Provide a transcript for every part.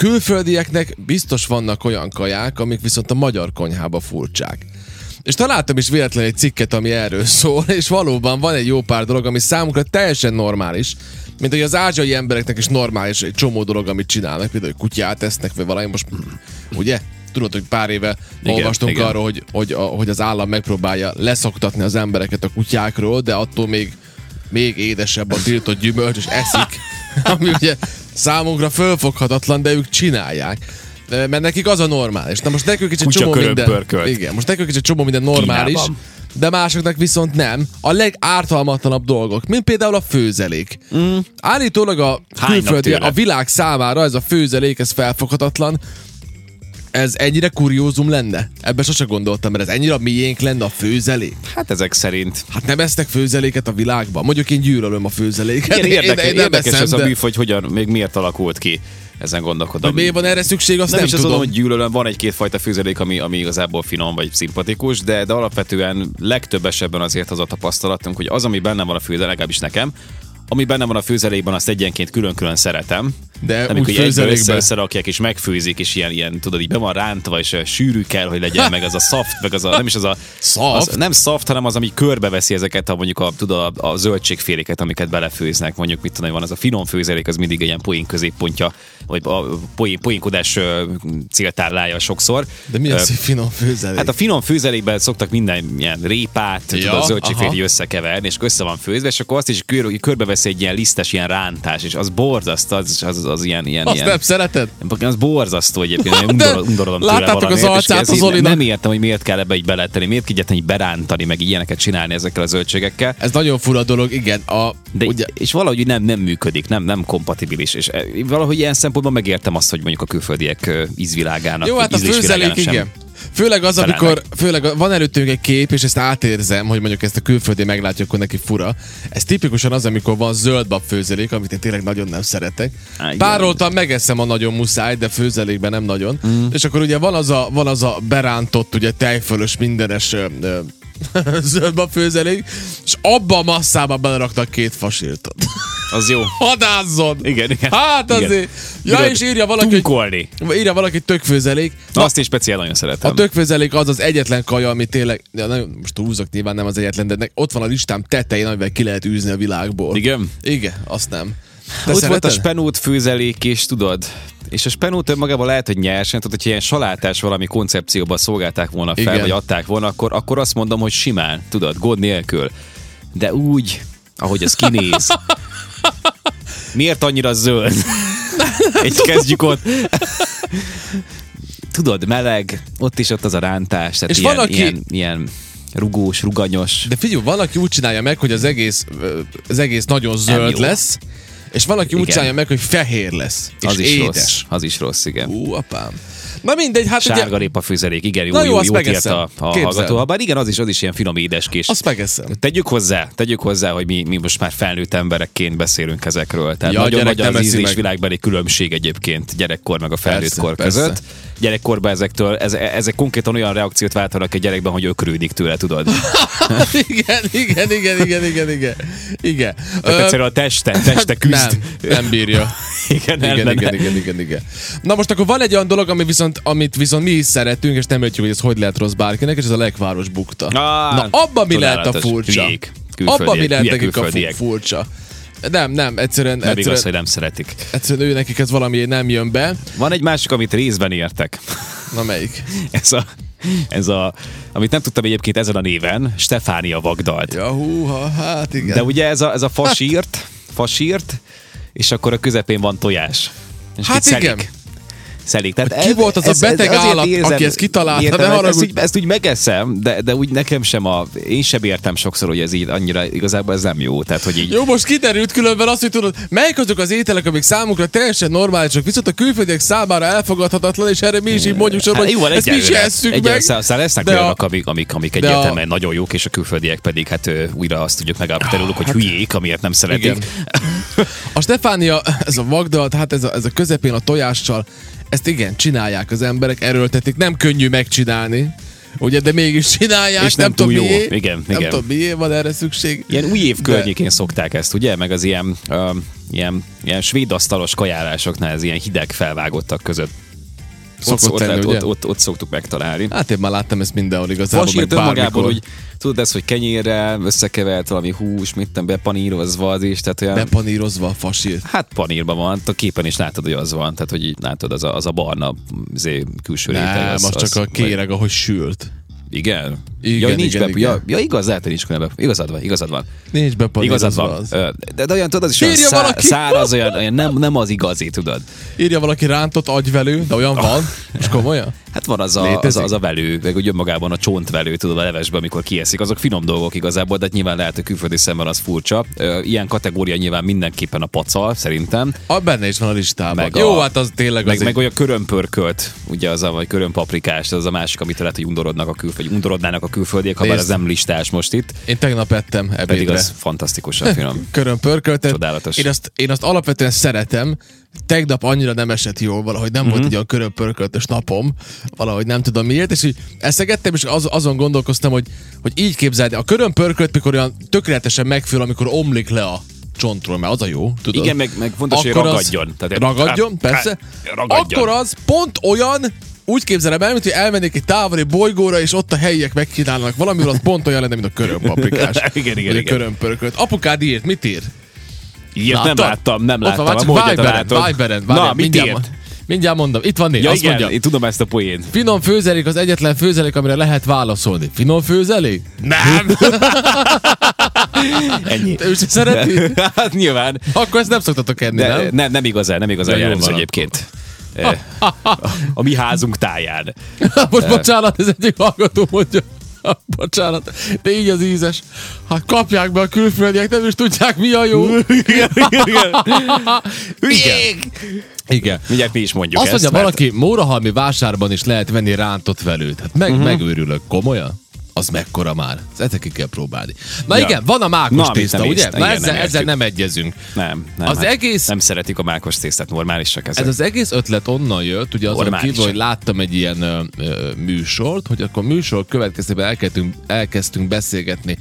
külföldieknek biztos vannak olyan kaják, amik viszont a magyar konyhába furcsák. És találtam is véletlenül egy cikket, ami erről szól, és valóban van egy jó pár dolog, ami számukra teljesen normális, mint hogy az ázsiai embereknek is normális egy csomó dolog, amit csinálnak, például hogy kutyát esznek, vagy valami most, ugye? Tudod, hogy pár éve Igen, olvastunk igen. arról, hogy, hogy, a, hogy az állam megpróbálja leszoktatni az embereket a kutyákról, de attól még még édesebb a tiltott gyümölcs, és eszik, ami ugye számunkra fölfoghatatlan, de ők csinálják. Mert nekik az a normális. Na most nekünk is egy csomó minden... pörkölt. Igen, most nekünk is egy csomó minden normális, Kínában. de másoknak viszont nem. A legártalmatlanabb dolgok, mint például a főzelék. Mm. Állítólag a külföldi, a világ számára ez a főzelék, ez felfoghatatlan. Ez ennyire kuriózum lenne? Ebben sose gondoltam, mert ez ennyire a miénk lenne a főzelék. Hát ezek szerint. Hát nem esznek főzeléket a világban? Mondjuk én gyűlölöm a főzeléket. Igen, Én- én- érdekes, én nem érdekes eszem, ez a de- műfaj, hogy hogyan, még miért alakult ki. Ezen gondolkodom. Hogy miért van erre szükség, azt nem, nem, is azt tudom. mondom, hogy gyűlölöm, van egy-két fajta főzelék, ami, ami igazából finom vagy szimpatikus, de, de alapvetően legtöbb esetben azért az a tapasztalatunk, hogy az, ami benne van a főzelék, legalábbis nekem, ami benne van a főzelékben, azt egyenként külön-külön szeretem. De úgy amikor össze, összerakják és megfőzik, és ilyen, ilyen, tudod, így be van rántva, és ö, sűrű kell, hogy legyen, meg az a szaft, meg az a, nem is az a... Szaft? Az, nem szaft, hanem az, ami körbeveszi ezeket a mondjuk a, tudod, a, a zöldségféléket, amiket belefőznek, mondjuk mit tudom, van az a finom főzelék, az mindig egy ilyen poén középpontja, vagy a poén, poénkodás céltárlája sokszor. De mi az, hogy finom főzelék? Hát a finom főzelékben szoktak minden ilyen répát, ja, tudod, a zöldségfélét összekeverni, és össze van főzve, és akkor azt is kör, körbeveszi egy ilyen lisztes ilyen rántás, és az borzasztó, az, az, az ilyen, ilyen, Azt ilyen nem szereted? az borzasztó egyébként, én undor, undorodom tőle láttátok az valamiért, és arcát az így Zolinak? Nem értem, hogy miért kell ebbe így beletenni, miért kell így berántani, meg ilyeneket csinálni ezekkel a zöldségekkel. Ez nagyon fura dolog, igen. A, De ugye, és valahogy nem, nem működik, nem, nem kompatibilis. És eh, valahogy ilyen szempontból megértem azt, hogy mondjuk a külföldiek ízvilágának, jó, hát a főzelék, sem igen. Főleg az, amikor főleg van előttünk egy kép, és ezt átérzem, hogy mondjuk ezt a külföldi meglátja, akkor neki fura. Ez tipikusan az, amikor van zöldbab főzelék, amit én tényleg nagyon nem szeretek. Pároltan megeszem a nagyon muszáj, de főzelékben nem nagyon. Mm. És akkor ugye van az a, van az a berántott, ugye tejfölös mindenes ö, ö, zöldbab főzelék, és abba a masszába beleraktak két fasírtot. Az jó. Hadázzon! Igen, igen. Hát Igen. azért. Ja, Tudod, és írja valaki, hogy, tunkolni. írja valaki, hogy tökfőzelék. Na, azt én speciál nagyon szeretem. A tökfőzelék az az egyetlen kaja, ami tényleg, ja, nagyon, most túlzok nyilván nem az egyetlen, de nek- ott van a listám tetején, amivel ki lehet űzni a világból. Igen? Igen, azt nem. Te Ott volt a spenót főzelék is, tudod? És a spenót önmagában lehet, hogy nyersen, tudod, hogyha ilyen salátás valami koncepcióban szolgálták volna fel, Igen. vagy adták volna, akkor, akkor azt mondom, hogy simán, tudod, gond nélkül. De úgy, ahogy ez kinéz. Miért annyira zöld? Egy kezdjük ott. Tudod, meleg, ott is ott az a rántás, tehát És ilyen, van, aki- ilyen, ilyen rugós, ruganyos. De figyelj, valaki úgy csinálja meg, hogy az egész, az egész nagyon zöld lesz, és valaki úgy Igen. csinálja meg, hogy fehér lesz. És az is édes. rossz. Az is rossz, igen. Ú, apám. Na mindegy, hát Sárga ugye, répa főzelék, igen, jó, Na jó, jó, jó, írt a, a hallgató. Ha Bár igen, az is, az is ilyen finom édeskés. azt megeszem. Tegyük hozzá, tegyük hozzá, hogy mi, mi most már felnőtt emberekként beszélünk ezekről. Tehát Ja, nagyon nagy az ízlésvilágbeli különbség egyébként gyerekkor meg a felnőtt Persze, kor persze. között. Gyerekkorban ezektől, ez, ezek konkrétan olyan reakciót váltanak egy gyerekben, hogy ökrődik tőle, tudod. igen, igen, igen, igen, igen, igen. Igen. Tehát egyszerűen a teste, teste küzd. Nem, nem bírja. igen, Igen, ellene. igen, igen, igen, igen. Na most akkor van egy olyan dolog, ami viszont, amit viszont mi is szeretünk, és nem értjük, hogy ez hogy lehet rossz bárkinek, és ez a legváros bukta. Ah, Na, abban mi lehet a furcsa? Hülyék, Abban mi lehet nekik a furcsa? Nem, nem, egyszerűen, Nem igaz, egyszerűen, hogy nem szeretik. egyszerűen ő nekik ez valami nem jön be. Van egy másik, amit részben értek. Na melyik? Ez a, ez a, amit nem tudtam egyébként ezen a néven, Stefánia Vagdalt. Ja, húha, hát igen. De ugye ez a, ez a fasírt, fasírt, és akkor a közepén van tojás. És Hát itt szelik. Szelik. Tehát Ki volt az a beteg azért állat, aki ezt kitalálta? Értem, Ne ezt, haragudj. úgy, ezt úgy megeszem, de, de úgy nekem sem a... Én sem értem sokszor, hogy ez így annyira igazából ez nem jó. Tehát, hogy így... Jó, most kiderült különben azt, hogy tudod, melyik azok az ételek, amik számunkra teljesen normálisak, viszont a külföldiek számára elfogadhatatlan, és erre mi is így mondjuk sorban, Hát, jó, ezt mi is esszük meg. Aztán lesznek de olyanok, amik, amik, amik egyértelműen a- nagyon jók, és a külföldiek pedig hát újra azt tudjuk megállapítani hogy hülyék, amiért nem szeretik. Hát-. A Stefánia, ez a Magdalt, hát ez a, ez a közepén a tojással, ezt igen, csinálják az emberek, erőltetik, nem könnyű megcsinálni. ugye, de mégis csinálják. És nem tudom, túl jó. mié, Igen, nem igen. tudom, miért van erre szükség. Ilyen új év De- környékén szokták ezt, ugye? Meg az ilyen, uh, ilyen, ilyen svéd asztalos kajálásoknál, ez ilyen hideg felvágottak között. Szokott ott, lehet, ugye? ott, ott, ott, szoktuk megtalálni. Hát én már láttam ezt mindenhol igazából, meg Fasírt önmagából, hogy tudod ezt, hogy kenyérrel összekevert valami hús, mit tudom, bepanírozva az is, tehát olyan... Bepanírozva a fasírt. Hát panírban van, a képen is látod, hogy az van, tehát hogy így látod, az a, az a barna zé, külső réteg. Nem, az, az, csak a kéreg, ahogy sült. Igen? Igen, ja, nincs igen, be, igen. Ja, ja, igaz, lehet, hogy nincs különbe. Igazad van, igazad van. Nincs Igazad bepanírozva van. az. De, de olyan, tudod, az is olyan Írja szá, valaki. száraz, olyan, olyan nem, nem az igazi, tudod. Írja valaki rántott agyvelő, de olyan van. Most komolyan? Hát van az a, az, Létezik? a, az a velő, meg úgy önmagában a csontvelő, tudod, a levesben, amikor kieszik. Azok finom dolgok igazából, de nyilván lehet, hogy külföldi szemben az furcsa. Ilyen kategória nyilván mindenképpen a pacal, szerintem. A, benne is van a listában. Meg Jó, a- hát az tényleg Meg, az meg egy... olyan körömpörkölt, ugye az a, vagy körömpaprikás, az a másik, amit lehet, hogy undorodnak a külföldi, undorodnának a külföldiek, ha bár ez nem listás most itt, Én tegnap ettem pedig ebédre. az fantasztikusan finom. Körön pörköltet. Csodálatos. Én azt, én azt alapvetően szeretem. Tegnap annyira nem esett jól, valahogy nem Mhm. volt egy olyan körön pörköltös napom, valahogy nem tudom miért, és így eszegettem, és az, azon gondolkoztam, hogy, hogy így képzeld, a körön pörkölt, mikor olyan tökéletesen megfél, amikor omlik le a csontról, mert az a jó, tudod? Igen, meg, meg fontos, hogy Akkor az- ragadjon. Tehát, ragadjon, hát, persze. hát, Ragadjon. Akkor az pont olyan, úgy képzelem el, mint hogy elmennék egy távoli bolygóra, és ott a helyiek megkínálnak valamivel, az pont olyan lenne, mint a körömpaprikás. Igen, igen, igen. Körömpörkölt. Apukád írt, mit ír? Ilyet nem láttam, nem Ott láttam. van, a csak módját Viberen. Viberen, Na, mit mindjárt, írt? mond- mindjárt mondom. Itt van név, Ja azt igen, mondja. én tudom ezt a poént. Finom főzelék az egyetlen főzelék, amire lehet válaszolni. Finom főzelék? Nem! Ennyi. Ő se szereti? hát nyilván. Akkor ezt nem szoktatok enni, De, nem? nem, nem igazán, nem igazán jellemző van egyébként. A mi házunk táján. Most bocsánat, ez egyik hallgató mondja. Bocsánat, de így az ízes. Hát kapják be a külföldiek, nem is tudják mi a jó. Igen, igen, igen. Igen. Igen. Mindjárt mi is mondjuk Azt ezt. mondja mert- valaki, Mórahalmi vásárban is lehet venni rántott velőt. Hát meg, uh-huh. megőrülök, komolyan? Az mekkora már? Ezt ki kell próbálni. Na Ja. igen, van a mákos Na, tészta, ugye? észt- Na igen, ezzel, nem ezzel nem egyezünk. Nem, nem. Az hát egész- Nem szeretik a mákos tésztát, normálisak ezek. Ez az egész ötlet onnan jött, ugye azon Normális. kívül, hogy láttam egy ilyen ö, ö, műsort, hogy akkor műsor következtében elkezdtünk, elkezdtünk beszélgetni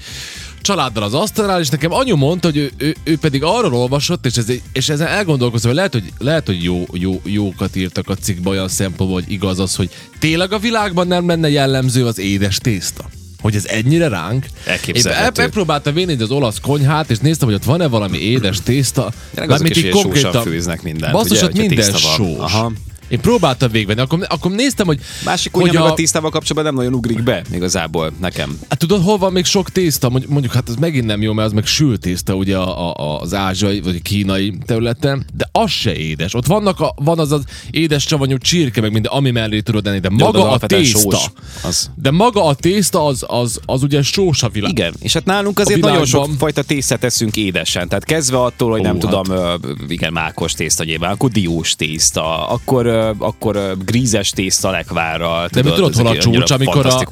családdal az asztalnál, és nekem anyu mondta, hogy ő, ő, ő pedig arról olvasott, és, ez, és ezen elgondolkozom, hogy lehet, hogy, lehet, hogy jó, jó, jókat írtak a cikkbe olyan szempontból, hogy igaz az, hogy tényleg a világban nem lenne jellemző az édes tészta. Hogy ez ennyire ránk. Én Elképzelhető. el- megpróbáltam vinni az olasz konyhát, és néztem, hogy ott van-e valami édes tészta. Tényleg azok is konkrétan- főznek mindent, Basszus, ugye, minden sós. Aha. Én próbáltam végvenni, akkor, akkor néztem, hogy... Másik hogy meg a tésztával kapcsolatban nem nagyon ugrik be, igazából nekem. Hát tudod, hol van még sok tészta? Mondjuk, hát ez megint nem jó, mert az meg sült tészta ugye a, a, az ázsiai vagy a kínai területen, de az se édes. Ott vannak a, van az az édes savanyú csirke, meg minden, ami mellé tudod enni, de maga a alapvetően tészta. sós. Az. De maga a tészta az, az, az ugye sós a világ. Igen, és hát nálunk azért A nagyon sok fajta tésztát teszünk édesen. Tehát kezdve attól, hogy Ó, nem hát. tudom, igen, mákos tészta nyilván, akkor diós tészta, akkor, akkor grízes tészta lekvárral. De mi tudod, hol a csúcs, amikor a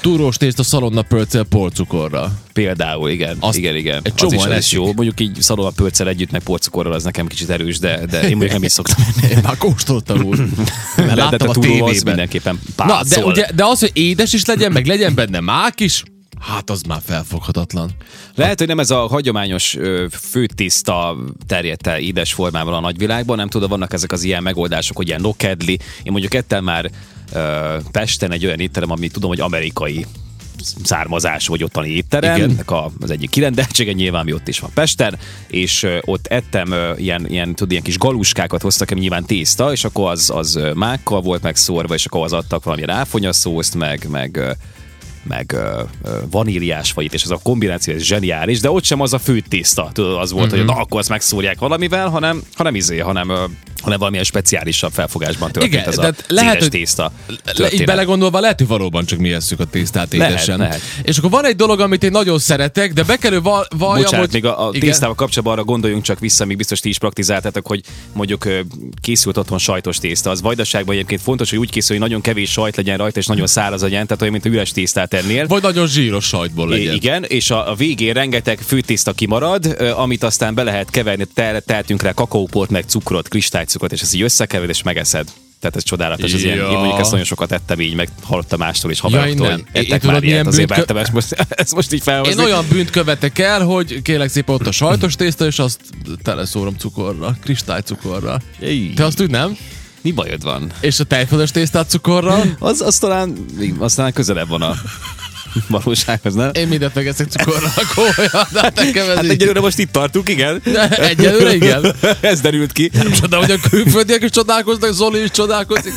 túrós tészta szalonna pölccel porcukorra. Például, igen. Azt igen, igen. egy az is, az is eszik. jó. Mondjuk így szalonna pölccel együtt, meg porcukorral, az nekem kicsit erős, de, de én mondjuk nem is szoktam enni. Én már kóstoltam úgy. Mert De, de láttam a a az tévében. mindenképpen Na, de, ugye, de az, hogy édes is legyen, meg legyen benne mák is, hát az már felfoghatatlan. Lehet, hogy nem ez a hagyományos főtiszta terjedt el édes formában a nagyvilágban, nem tudom, vannak ezek az ilyen megoldások, hogy ilyen nokedli. Én mondjuk ettem már ö, Pesten egy olyan étterem, ami tudom, hogy amerikai származás vagy ottani étterem, Igen. ennek a, az egyik kirendeltsége nyilván, ami ott is van Pesten, és ö, ott ettem ö, ilyen, ilyen, tud, ilyen kis galuskákat hoztak, ami nyilván tészta, és akkor az, az mákkal volt megszórva, és akkor az adtak valami ráfonyaszószt, meg, meg meg vaníliás vagy, és ez a kombináció ez zseniális, de ott sem az a fő tészta, tudod, az volt, Mhm. hogy na, akkor azt megszórják valamivel, hanem, hanem izé, hanem, hanem valamilyen speciálisabb felfogásban történt Igen, ez a lehet, lehet, hogy- tészta. Le, így történet. belegondolva lehet, hogy valóban csak mi esszük a tésztát Lehet, édesen. lehet. És akkor van egy dolog, amit én nagyon szeretek, de be kell val- valljam, Bocsánat, hogy... még a, a Igen. tésztával kapcsolatban arra gondoljunk csak vissza, még biztos ti is praktizáltátok, hogy mondjuk készült otthon sajtos tészta. Az vajdaságban egyébként fontos, hogy úgy készül, hogy nagyon kevés sajt legyen rajta, és nagyon száraz legyen, tehát olyan, mint a üres tésztát ennél. Vagy nagyon zsíros sajtból legyen. Igen, és a, a végén rengeteg főtészta kimarad, amit aztán be lehet keverni, te, tehetünk rá kakaóport, meg cukrot, kristálycukrot, és ezt így összekevered, és megeszed. Tehát ez csodálatos. Ez ilyen, Ja. én mondjuk ezt nagyon sokat ettem így, meg hallottam mástól Ja, én haveroktól, nem. hogy ettek már ilyet, azért bűnkö- ezt most, ezt most így felhozni. Én olyan bűnt követek el, hogy kérlek szépen ott a sajtos tészta, és azt teleszórom cukorral, kristálycukorral. Éj, Te azt úgy nem? Mi bajod van? És a tejfölös tésztát cukorral? Az, az talán, az talán közelebb van a valósághoz, nem? Én mindent megeszek cukorral, komolyan, de hát nekem ez Hát így- egyelőre most itt tartunk, igen. Egyelőre igen. Ez derült ki. Csoda, hogy a külföldiek is csodálkoznak, Zoli is csodálkozik.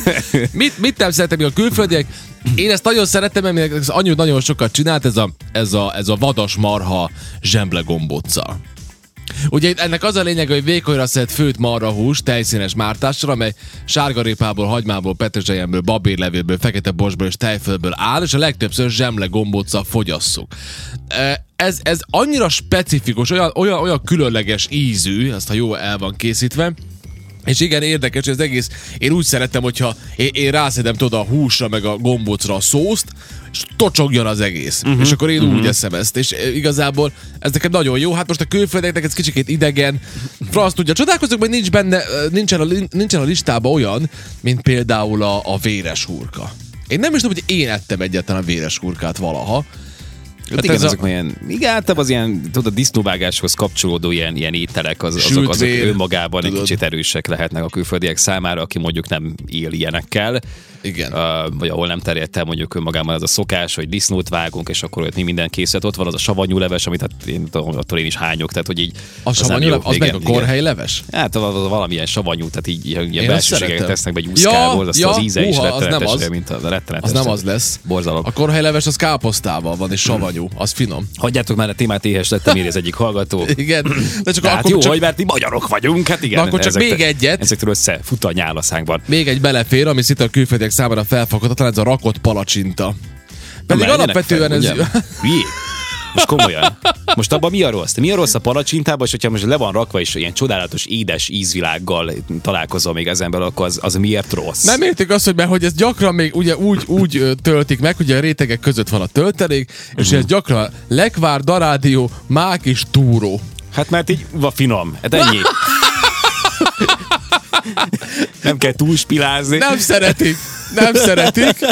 Mit, mit nem szeretem a külföldiek? Én ezt nagyon szeretem, mert az anyu nagyon sokat csinált, ez a, ez a, ez a vadas marha zsemble gombóccal. Ugye ennek az a lényeg, hogy vékonyra szedett főtt marhahús tejszínes mártással, amely sárgarépából, hagymából, petrezselyemből, babérlevélből, fekete borsból és tejfölből áll, és a legtöbbször zsemle gombóccal fogyasszuk. Ez, ez annyira specifikus, olyan, olyan, olyan különleges ízű, ezt ha jó el van készítve, és igen, érdekes, hogy az egész, én úgy szeretem, hogyha én, én rászedem tudod a húsra, meg a gombócra a szószt, tocsogjon az egész. Uh-huh, és akkor én uh-huh. úgy eszem ezt. És e, igazából ez nekem nagyon jó. Hát most a külföldieknek ez kicsikét idegen. Franc tudja, csodálkozok, hogy nincs benne, e, nincsen a, nincsen a listában olyan, mint például a, a véres hurka. Én nem is tudom, hogy én ettem egyáltalán a véres hurkát valaha. Hát igen, ez azok a... ilyen, igen, általában az ilyen, tudod, a disznóvágáshoz kapcsolódó ilyen, ilyen ételek, az, azok, azok önmagában egy tudod. kicsit erősek lehetnek a külföldiek számára, aki mondjuk nem él ilyenekkel. Igen. Uh, vagy ahol nem terjedt el mondjuk önmagában az a szokás, hogy disznót vágunk, és akkor mi minden készült. Ott van az a savanyú leves, amit hát én, attól én is hányok, tehát hogy így... A savanyú leves, az Igen, meg a korhely leves? Hát az, valamilyen savanyú, tehát így ilyen belsőségeket tesznek be gyúszkából, Ja, azt ja, az íze is húha, az nem rettenetes, az. mint a rettenetes. Az nem az lesz. Borzalom. A korhelyleves az káposztával van, és savanyú. Az finom. Hagyjátok már a témát, éhes lettem, írja az egyik hallgató. Igen. De csak Hát akkor jó, csak hogy mert mi magyarok vagyunk, hát igen. Na akkor csak még egyet. Ezektől össze fut a nyálaszánkban. még egy belefér, ami szinte a külföldiek számára felfoghatatlan, ez a rakott palacsinta. Pedig menjenek alapvetően fel, ez... Most komolyan. Most abban mi a rossz? Mi a rossz a palacsintában, és hogyha most le van rakva, és ilyen csodálatos édes ízvilággal találkozol még ezen belül, akkor az, az miért rossz? Nem értik azt, hogy, mert, hogy ez gyakran még ugye úgy, úgy töltik meg, hogy a rétegek között van a töltelék, és Mhm. ez gyakran lekvár, darádió, mák és túró. Hát mert így va finom. Hát ennyi. Nem kell túlspilázni. Nem szeretik. Nem szeretik.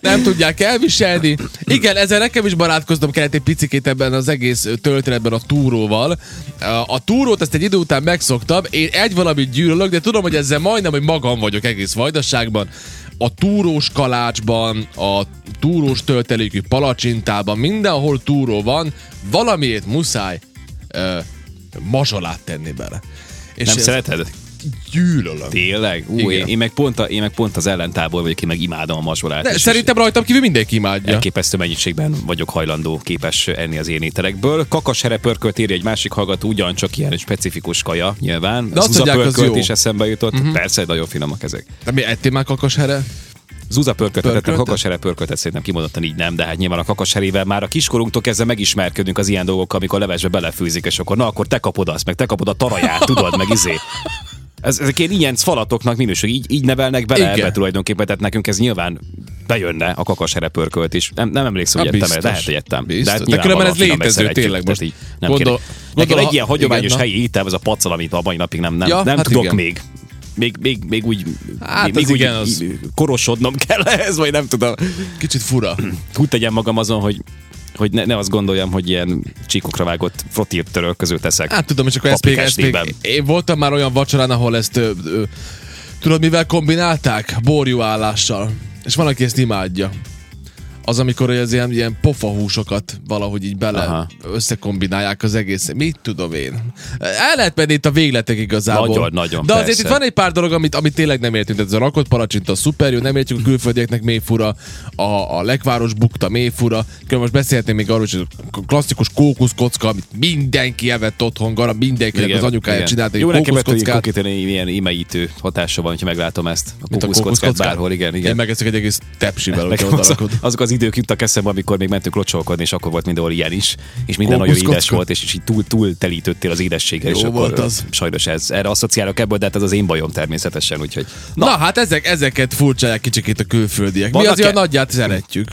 Nem tudják elviselni. Igen, ezzel nekem is barátkoznom kellett egy picikét ebben az egész tölteletben a túróval. A túrót ezt egy idő után megszoktam. Én egy valamit gyűlölök, de tudom, hogy ezzel majdnem, hogy magam vagyok egész vajdaságban. A túrós kalácsban, a túrós töltelékű palacsintában, mindenhol túró van, valamiért muszáj ö, mazsolát tenni bele. És Nem ez szereted? Gyűlölöm. Tényleg? Ú, én, én, meg pont a, én meg pont az ellentából vagyok, én meg imádom a mazsolát. De és- szerintem rajtam kívül mindenki imádja. Elképesztő mennyiségben vagyok hajlandó képes enni az én ételekből. Kakasere pörkölt írja egy másik hallgató, ugyancsak ilyen specifikus kaja, nyilván. De azt mondják, az jó. is eszembe jutott. Uh-huh. Persze, nagyon finomak ezek. De mi ettél már kakashere? Zuza pörköltet, a Pörköltet? kakasere pörköltet szerintem kimondottan így nem, de hát nyilván a kakaserével már a kiskorunktól kezdve megismerkedünk az ilyen dolgokkal, amikor a levesbe belefőzik, és akkor na, akkor te kapod azt, meg te kapod a taraját, tudod, meg izé. Ez, ezek ilyen ilyen falatoknak minőség, így, így nevelnek bele Igen. ebbe tulajdonképpen, tehát nekünk ez nyilván bejönne a kakasere pörkölt is. Nem, nem emlékszem, hogy Hát ettem lehet, hogy ettem. De, hát De különben ez létező tényleg most. így Nem Gondol- Gondol, egy ilyen ha- hagyományos igen, helyi étel, ez a pacal, amit a mai napig nem, nem, Ja, nem hát tudok igen. még. Még, még, még úgy, Hát még, még úgy igen, az- korosodnom kell ehhez, vagy nem tudom. Kicsit fura. Úgy tegyem magam azon, hogy hogy ne, ne azt gondoljam, hogy ilyen csíkokra vágott frotírt töröl közül teszek. Hát tudom, akkor ezt még, ezt még, én voltam már olyan vacsorán, ahol ezt ö, ö, tudod mivel kombinálták? Borjú állással. És van, aki ezt imádja. Az, amikor az ilyen, ilyen pofahúsokat valahogy így bele Aha. Összekombinálják az egész. Mit tudom én? El lehet menni itt a végletek igazából. Nagyon, nagyon, De azért persze. itt van egy pár dolog, amit, amit tényleg nem értünk. Tehát ez a rakott palacsinta szuper jó, nem értjük a külföldieknek mély fura, a, a lekváros bukta mély fura. Különben most beszélhetnénk még arról, hogy a klasszikus kókuszkocka, amit mindenki evett otthon, gara, mindenkinek az anyukája csinált egy Jó, nekem kókuszkockát. konkrétan ilyen imeítő hatása van, hogyha meglátom ezt. A kókuszkockát bárhol, igen, igen. Én megeszek egy egész tepsivel, Nekem azok az idők juttak eszembe, amikor még mentünk locsolkodni, és akkor volt mindenhol ilyen is, és minden nagyon Kókuszkocka. édes volt, és, és így túl, túl telítődtél az édességgel, Jó és volt akkor az. sajnos ez, erre asszociálok ebből, de hát ez az én bajom természetesen, úgyhogy Na, Na hát ezek, ezeket furcsálják kicsikét a külföldiek. Mi azért a nagyját szeretjük.